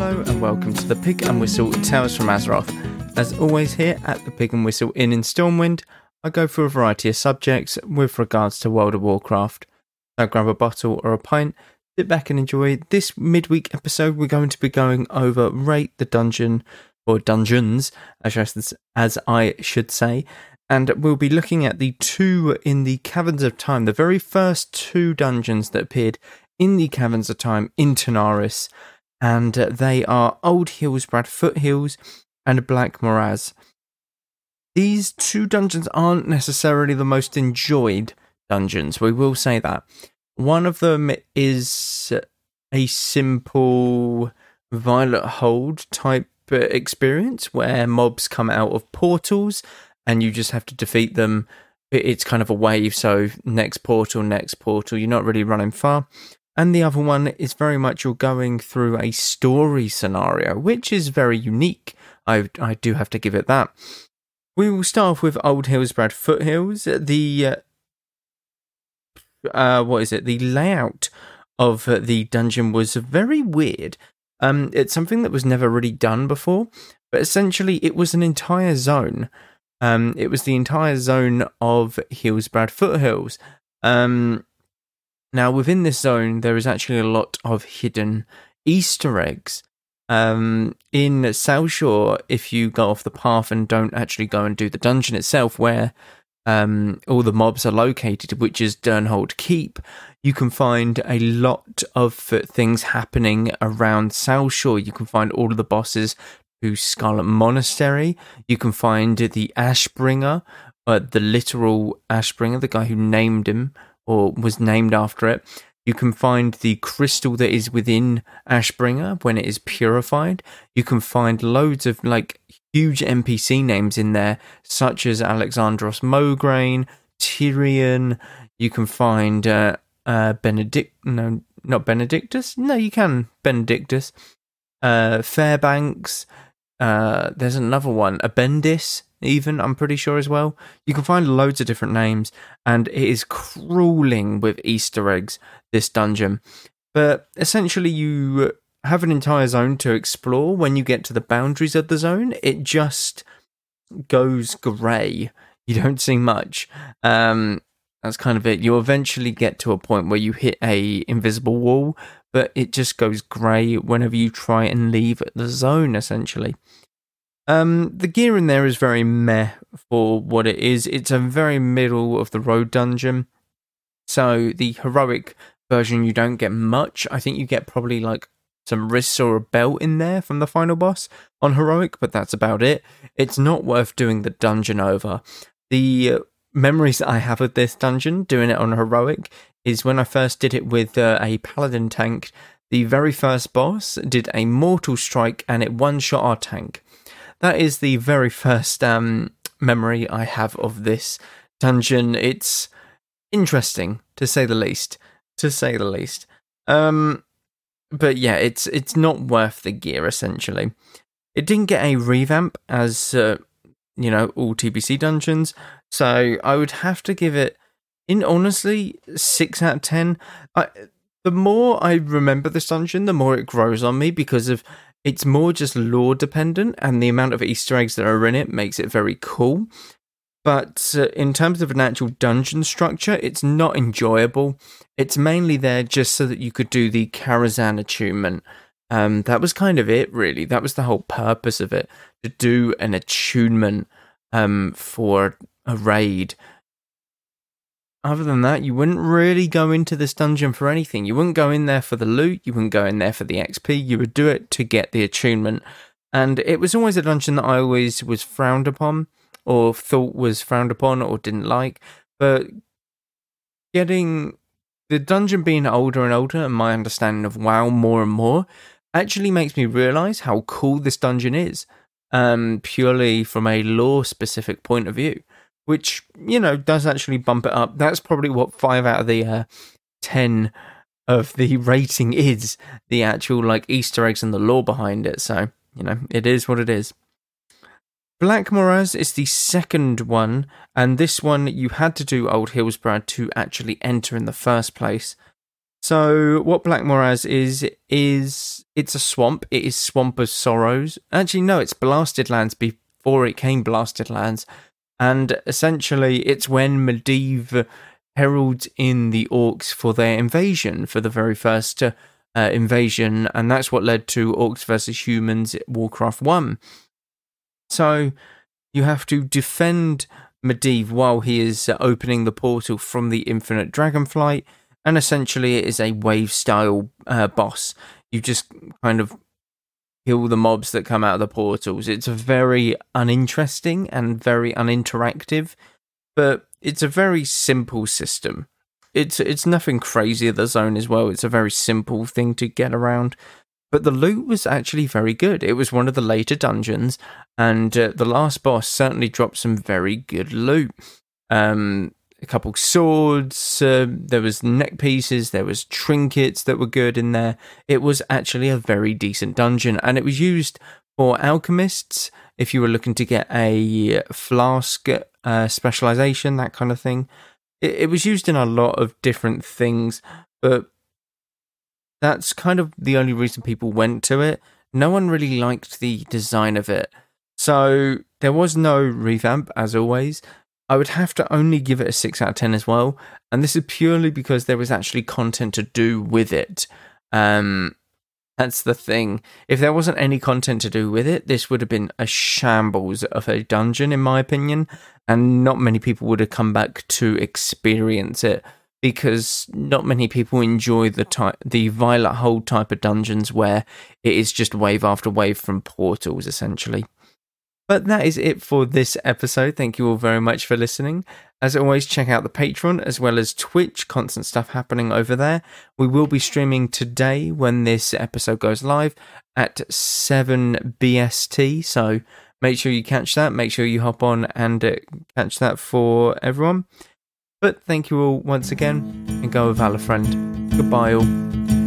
welcome to the Pig and Whistle Tales from Azeroth. As always, here at the Pig and Whistle Inn in Stormwind, I go through a variety of subjects with regards to World of Warcraft. So grab a bottle or a pint, sit back and enjoy. This midweek episode, we're going to be going over Rate the Dungeon, or Dungeons, as I should say, and we'll be looking at the two in the Caverns of Time, the very first two dungeons that appeared in the Caverns of Time in Tanaris, and uh, they are Old Hillsbrad Foothills and Black Morass. These two dungeons aren't necessarily the most enjoyed dungeons, we will say that. One of them is a simple Violet Hold type uh, experience where mobs come out of portals and you just have to defeat them. It's kind of a wave, so next portal, next portal. You're not really running far. And the other one is very much you're going through a story scenario, which is very unique. I, I do have to give it that. We will start off with Old Hillsbrad Foothills. The uh, uh, what is it? The layout of the dungeon was very weird. Um, it's something that was never really done before, but essentially it was an entire zone um, it was the entire zone of Hillsbrad foothills. Um, now, within this zone, there is actually a lot of hidden Easter eggs. Um, in Southshore, if you go off the path and don't actually go and do the dungeon itself, where um, all the mobs are located, which is Durnholde Keep, you can find a lot of things happening around Southshore. You can find all of the bosses to Scarlet Monastery. You can find the Ashbringer, uh, the literal Ashbringer, the guy who named him or was named after it. You can find the crystal that is within Ashbringer when it is purified. You can find loads of like huge NPC names in there, such as Alexandros Mograine, Tirion. You can find uh, uh, Benedict, no, not Benedictus. No, you can Benedictus. Uh, Fairbanks. Uh, there's another one, Abbendis, even, I'm pretty sure as well. You can find loads of different names, and it is crawling with Easter eggs, this dungeon. But essentially, you have an entire zone to explore. When you get to the boundaries of the zone, it just goes grey. You don't see much. Um, that's kind of it. You eventually get to a point where you hit a invisible wall, but it just goes grey whenever you try and leave the zone, essentially. Um, the gear in there is very meh for what it is. It's a very middle of the road dungeon. So the heroic version, you don't get much. I think you get probably like some wrists or a belt in there from the final boss on heroic, but that's about it. It's not worth doing the dungeon over. The memories I have of this dungeon, doing it on heroic, is when I first did it with uh, a paladin tank. The very first boss did a mortal strike and it one shot our tank. That is the very first um, memory I have of this dungeon. It's interesting to say the least. To say the least. Um, but yeah, it's it's not worth the gear essentially. It didn't get a revamp as uh, you know all TBC dungeons, so I would have to give it in honestly, six out of ten. I, the more I remember this dungeon, the more it grows on me because of it's more just lore dependent, and the amount of Easter eggs that are in it makes it very cool. But uh, in terms of an actual dungeon structure, it's not enjoyable. It's mainly there just so that you could do the Karazhan attunement. Um, that was kind of it, really. That was the whole purpose of it to do an attunement um, for a raid other than that, you wouldn't really go into this dungeon for anything. You wouldn't go in there for the loot, you wouldn't go in there for the XP, you would do it to get the attunement. And it was always a dungeon that I always was frowned upon, or thought was frowned upon, or didn't like. But getting the dungeon being older and older, and my understanding of WoW more and more, actually makes me realize how cool this dungeon is, um, purely from a lore specific point of view which you know does actually bump it up. That's probably what five out of the uh, ten of the rating is the actual like Easter eggs and the lore behind it. So you know it is what it is. Black Morass is the second one, and this one you had to do Old Hillsbrad to actually enter in the first place. So what Black has is is it's a swamp. It is Swamp of Sorrows. Actually, no, it's Blasted Lands before it came Blasted Lands, and essentially it's when Medivh heralds in the orcs for their invasion for the very first uh, invasion, and that's what led to Orcs versus Humans Warcraft One. So you have to defend Medivh while he is opening the portal from the Infinite Dragonflight and essentially it is a wave style uh, boss. You just kind of kill the mobs that come out of the portals. It's a very uninteresting and very uninteractive, but it's a very simple system. It's it's nothing crazy. The zone as well. It's a very simple thing to get around. But the loot was actually very good. It was one of the later dungeons, and uh, the last boss certainly dropped some very good loot. Um, a couple swords. Uh, there was neck pieces. There was trinkets that were good in there. It was actually a very decent dungeon, and it was used for alchemists if you were looking to get a flask uh, specialization, that kind of thing. It, it was used in a lot of different things, but that's kind of the only reason people went to it. No one really liked the design of it. So there was no revamp, as always. I would have to only give it a 6 out of 10 as well. And this is purely because there was actually content to do with it. Um, that's the thing. If there wasn't any content to do with it, this would have been a shambles of a dungeon, in my opinion. And not many people would have come back to experience it because not many people enjoy the type, the Violet Hold type of dungeons where it is just wave after wave from portals, essentially. But that is it for this episode. Thank you all very much for listening. As always, check out the Patreon as well as Twitch, constant stuff happening over there. We will be streaming today when this episode goes live at 7 BST. So make sure you catch that. Make sure you hop on and uh, catch that for everyone. But thank you all once again and go with Valor Friend. Goodbye, all.